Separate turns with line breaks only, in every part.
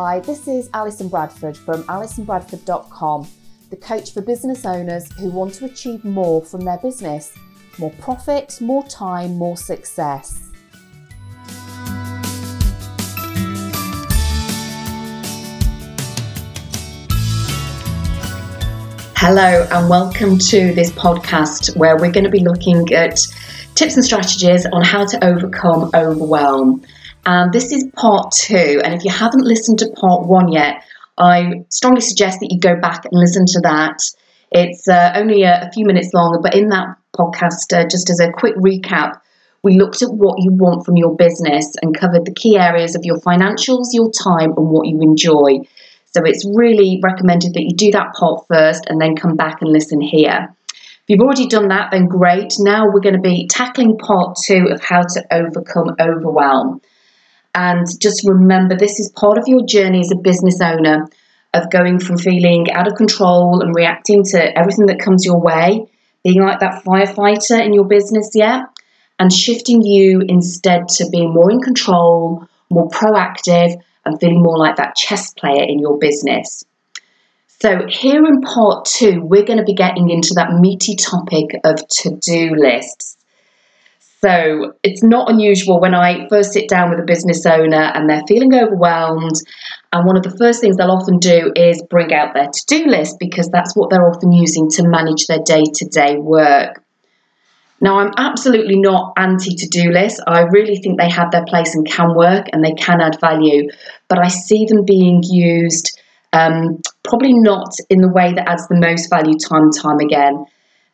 Hi, this is Alison Bradford from alisonbradford.com, the coach for business owners who want to achieve more from their business more profit, more time, more success.
Hello, and welcome to this podcast where we're going to be looking at tips and strategies on how to overcome overwhelm. And this is part two. And if you haven't listened to part one yet, I strongly suggest that you go back and listen to that. It's uh, only a, a, few minutes long, but in that podcast, uh, just as a quick recap, we looked at what you want from your business and covered the key areas of your financials, your time, and what you enjoy. So it's really recommended that you do that part first and then come back and listen here. If you've already done that, then great. Now we're going to be tackling part two of how to overcome overwhelm. And just remember, this is part of your journey as a business owner of going from feeling out of control and reacting to everything that comes your way, being like that firefighter in your business, yeah, and shifting you instead to being more in control, more proactive, and feeling more like that chess player in your business. So, here in part two, we're going to be getting into that meaty topic of to do lists. So it's not unusual when I first sit down with a business owner and they're feeling overwhelmed. And one of the first things they'll often do is bring out their to do list because that's what they're often using to manage their day to day work. Now, I'm absolutely not anti to do lists. I really think they have their place and can work and they can add value, but I see them being used um, probably not in the way that adds the most value time and time again.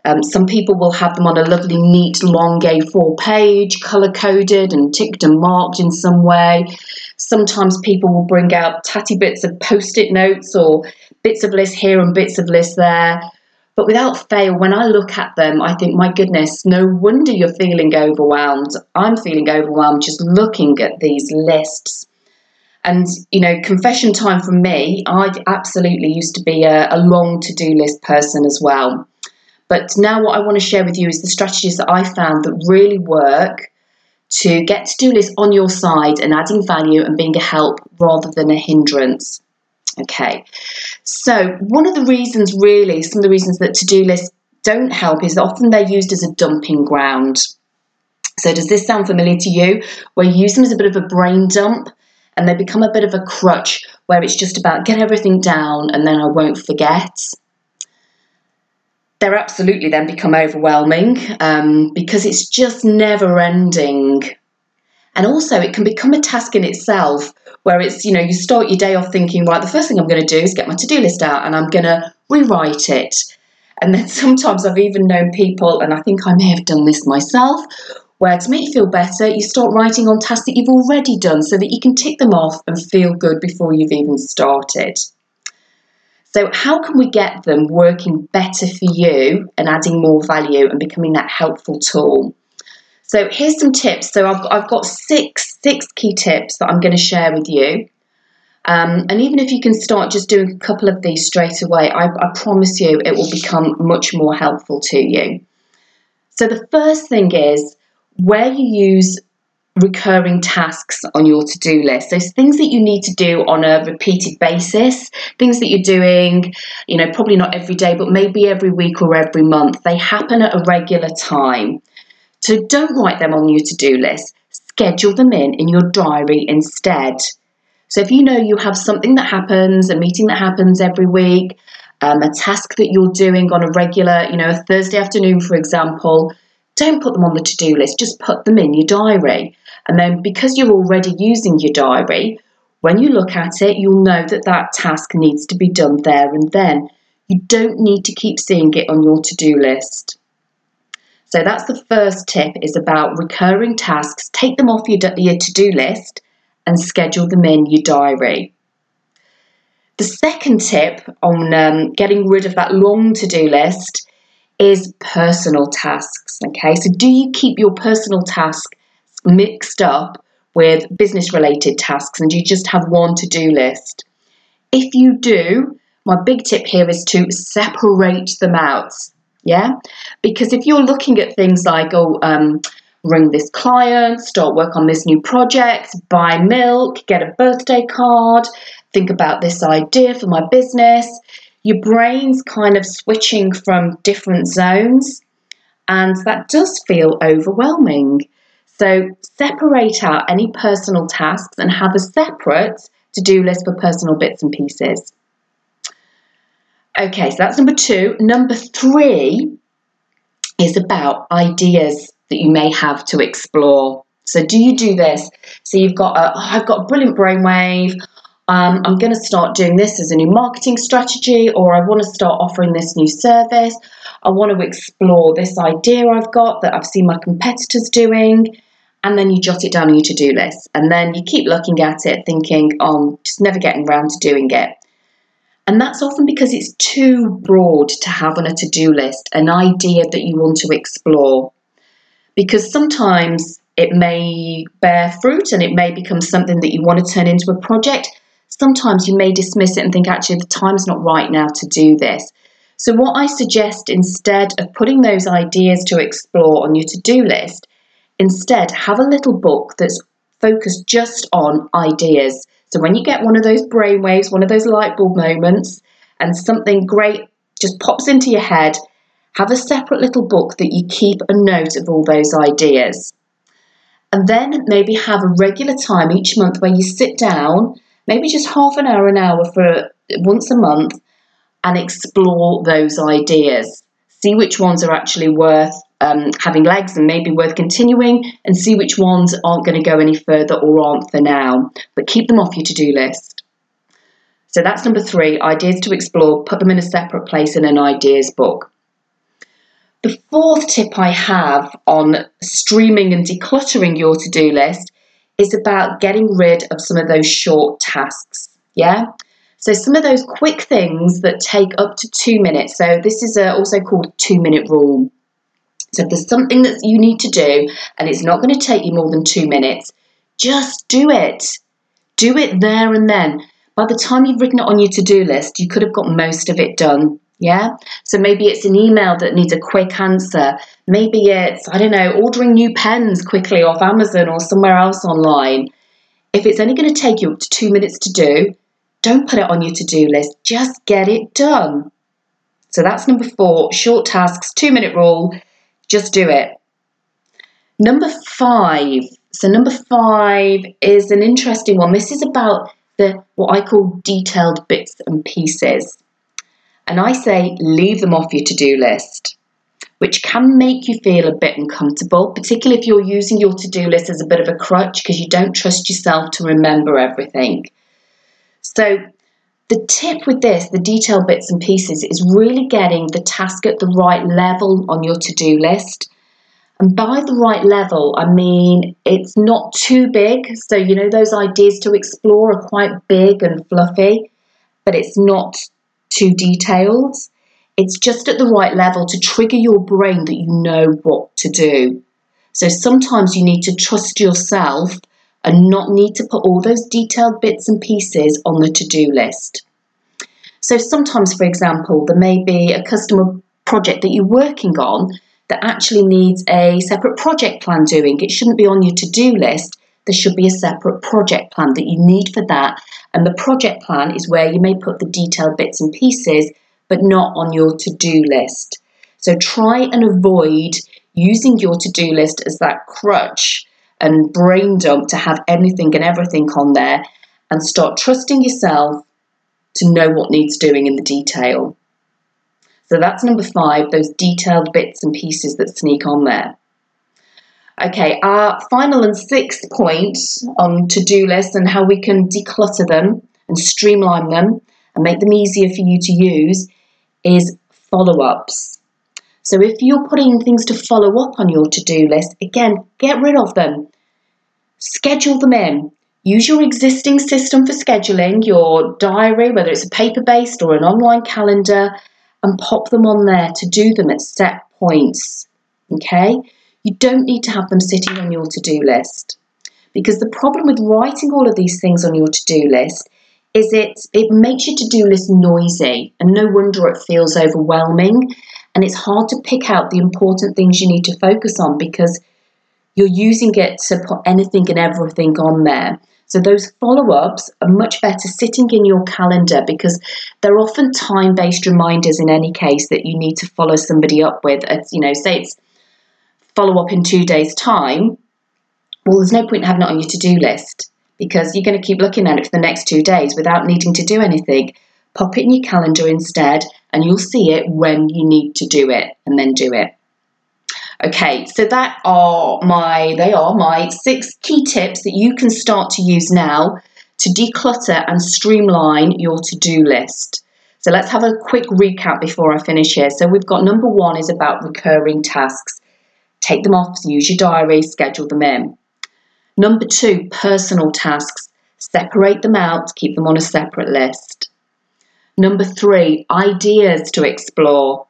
Um, some people will have them on a lovely, neat, long A4 page, colour coded and ticked and marked in some way. Sometimes people will bring out tatty bits of post it notes or bits of lists here and bits of lists there. But without fail, when I look at them, I think, my goodness, no wonder you're feeling overwhelmed. I'm feeling overwhelmed just looking at these lists. And, you know, confession time from me, I absolutely used to be a, a long to do list person as well. But now, what I want to share with you is the strategies that I found that really work to get to do lists on your side and adding value and being a help rather than a hindrance. Okay, so one of the reasons, really, some of the reasons that to do lists don't help is often they're used as a dumping ground. So, does this sound familiar to you? Where you use them as a bit of a brain dump and they become a bit of a crutch where it's just about get everything down and then I won't forget they're absolutely then become overwhelming um, because it's just never ending. And also, it can become a task in itself where it's, you know, you start your day off thinking, right, the first thing I'm going to do is get my to do list out and I'm going to rewrite it. And then sometimes I've even known people, and I think I may have done this myself, where to make you feel better, you start writing on tasks that you've already done so that you can tick them off and feel good before you've even started. So, how can we get them working better for you and adding more value and becoming that helpful tool? So, here's some tips. So, I've, I've got six, six key tips that I'm going to share with you. Um, and even if you can start just doing a couple of these straight away, I, I promise you it will become much more helpful to you. So, the first thing is where you use recurring tasks on your to do list. Those things that you need to do on a repeated basis, things that you're doing, you know, probably not every day, but maybe every week or every month. They happen at a regular time. So, don't write them on your to do list, schedule them in in your diary instead. So, if you know you have something that happens, a meeting that happens every week, um, a task that you're doing on a regular, you know, a Thursday afternoon, for example, don't put them on the to do list, just put them in your diary. And then because you're already using your diary, when you look at it, you'll know that that task needs to be done there and then. You don't need to keep seeing it on your to do list. So that's the first tip is about recurring tasks. Take them off your, your to do list and schedule them in your diary. The second tip on um, getting rid of that long to do list is personal tasks. Okay, so do you keep your personal task mixed up with business related tasks and you just have one to do list? If you do, my big tip here is to separate them out. Yeah, because if you're looking at things like, oh, um, ring this client, start work on this new project, buy milk, get a birthday card, think about this idea for my business. Your brain's kind of switching from different zones, and that does feel overwhelming. So, separate out any personal tasks and have a separate to do list for personal bits and pieces. Okay, so that's number two. Number three is about ideas that you may have to explore. So, do you do this? So, you've got a, oh, I've got a brilliant brainwave. Um, I'm going to start doing this as a new marketing strategy, or I want to start offering this new service. I want to explore this idea I've got that I've seen my competitors doing. And then you jot it down on your to do list. And then you keep looking at it, thinking, oh, I'm just never getting around to doing it. And that's often because it's too broad to have on a to do list, an idea that you want to explore. Because sometimes it may bear fruit and it may become something that you want to turn into a project. Sometimes you may dismiss it and think, actually, the time's not right now to do this. So, what I suggest instead of putting those ideas to explore on your to do list, instead have a little book that's focused just on ideas so when you get one of those brainwaves, one of those light bulb moments, and something great just pops into your head, have a separate little book that you keep a note of all those ideas. And then maybe have a regular time each month where you sit down, maybe just half an hour, an hour for once a month, and explore those ideas. See which ones are actually worth um, having legs and maybe worth continuing, and see which ones aren't going to go any further or aren't for now. But keep them off your to do list. So that's number three ideas to explore, put them in a separate place in an ideas book. The fourth tip I have on streaming and decluttering your to do list is about getting rid of some of those short tasks. Yeah? So, some of those quick things that take up to two minutes. So, this is uh, also called two minute rule. So if there's something that you need to do and it's not going to take you more than two minutes, just do it. Do it there and then. By the time you've written it on your to do list, you could have got most of it done. Yeah? So maybe it's an email that needs a quick answer. Maybe it's, I don't know, ordering new pens quickly off Amazon or somewhere else online. If it's only going to take you up to two minutes to do, don't put it on your to do list. Just get it done. So that's number four short tasks, two minute rule. Just do it. Number five. So number five is an interesting one. This is about the what I call detailed bits and pieces. And I say leave them off your to-do list, which can make you feel a bit uncomfortable, particularly if you're using your to-do list as a bit of a crutch because you don't trust yourself to remember everything. So the tip with this, the detailed bits and pieces, is really getting the task at the right level on your to do list. And by the right level, I mean it's not too big. So, you know, those ideas to explore are quite big and fluffy, but it's not too detailed. It's just at the right level to trigger your brain that you know what to do. So sometimes you need to trust yourself and not need to put all those detailed bits and pieces on the to do list. So sometimes, for example, there may be a customer project that you're working on that actually needs a separate project plan doing. It shouldn't be on your to do list. There should be a separate project plan that you need for that. And the project plan is where you may put the detailed bits and pieces, but not on your to do list. So try and avoid using your to do list as that crutch and brain dump to have anything and everything on there and start trusting yourself to know what needs doing in the detail. So that's number five, those detailed bits and pieces that sneak on there. Okay, our final and sixth point on to do lists and how we can declutter them and streamline them and make them easier for you to use is follow ups. So if you're putting things to follow up on your to do list, again, get rid of them. Schedule them in. Use your existing system for scheduling, your diary, whether it's a paper based or an online calendar, and pop them on there to do them at set points. Okay? You don't need to have them sitting on your to do list. Because the problem with writing all of these things on your to do list is it, it makes your to do list noisy, and no wonder it feels overwhelming. And it's hard to pick out the important things you need to focus on because you're using it to put anything and everything on there. So those follow ups are much better sitting in your calendar because they're often time based reminders in any case that you need to follow somebody up with. It's, you know, say it's follow up in two days' time. Well, there's no point having it on your to do list because you're going to keep looking at it for the next two days without needing to do anything. Pop it in your calendar instead, and you'll see it when you need to do it, and then do it. Okay, so that are my they are my six key tips that you can start to use now to declutter and streamline your to-do list. So let's have a quick recap before I finish here. So we've got number 1 is about recurring tasks. Take them off, use your diary, schedule them in. Number 2, personal tasks. Separate them out, keep them on a separate list. Number 3, ideas to explore.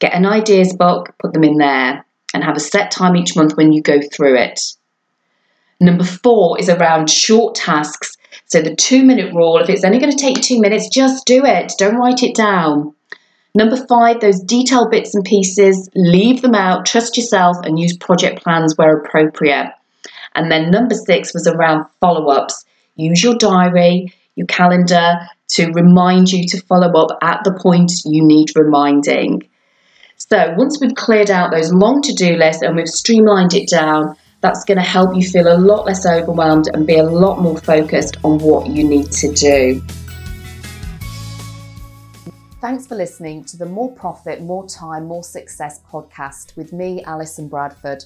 Get an ideas book, put them in there and have a set time each month when you go through it. Number four is around short tasks. So the two minute rule if it's only going to take two minutes, just do it. Don't write it down. Number five, those detailed bits and pieces, leave them out, trust yourself, and use project plans where appropriate. And then number six was around follow ups. Use your diary, your calendar to remind you to follow up at the point you need reminding. So once we've cleared out those long to do lists and we've streamlined it down, that's going to help you feel a lot less overwhelmed and be a lot more focused on what you need to do.
Thanks for listening to the More Profit, More Time, More Success podcast with me, Alison Bradford.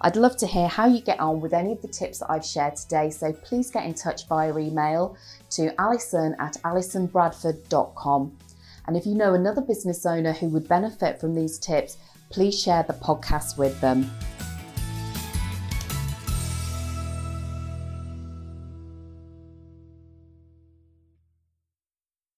I'd love to hear how you get on with any of the tips that I've shared today, so please get in touch via email to alison at alisonbradford.com. And if you know another business owner who would benefit from these tips, please share the podcast with them.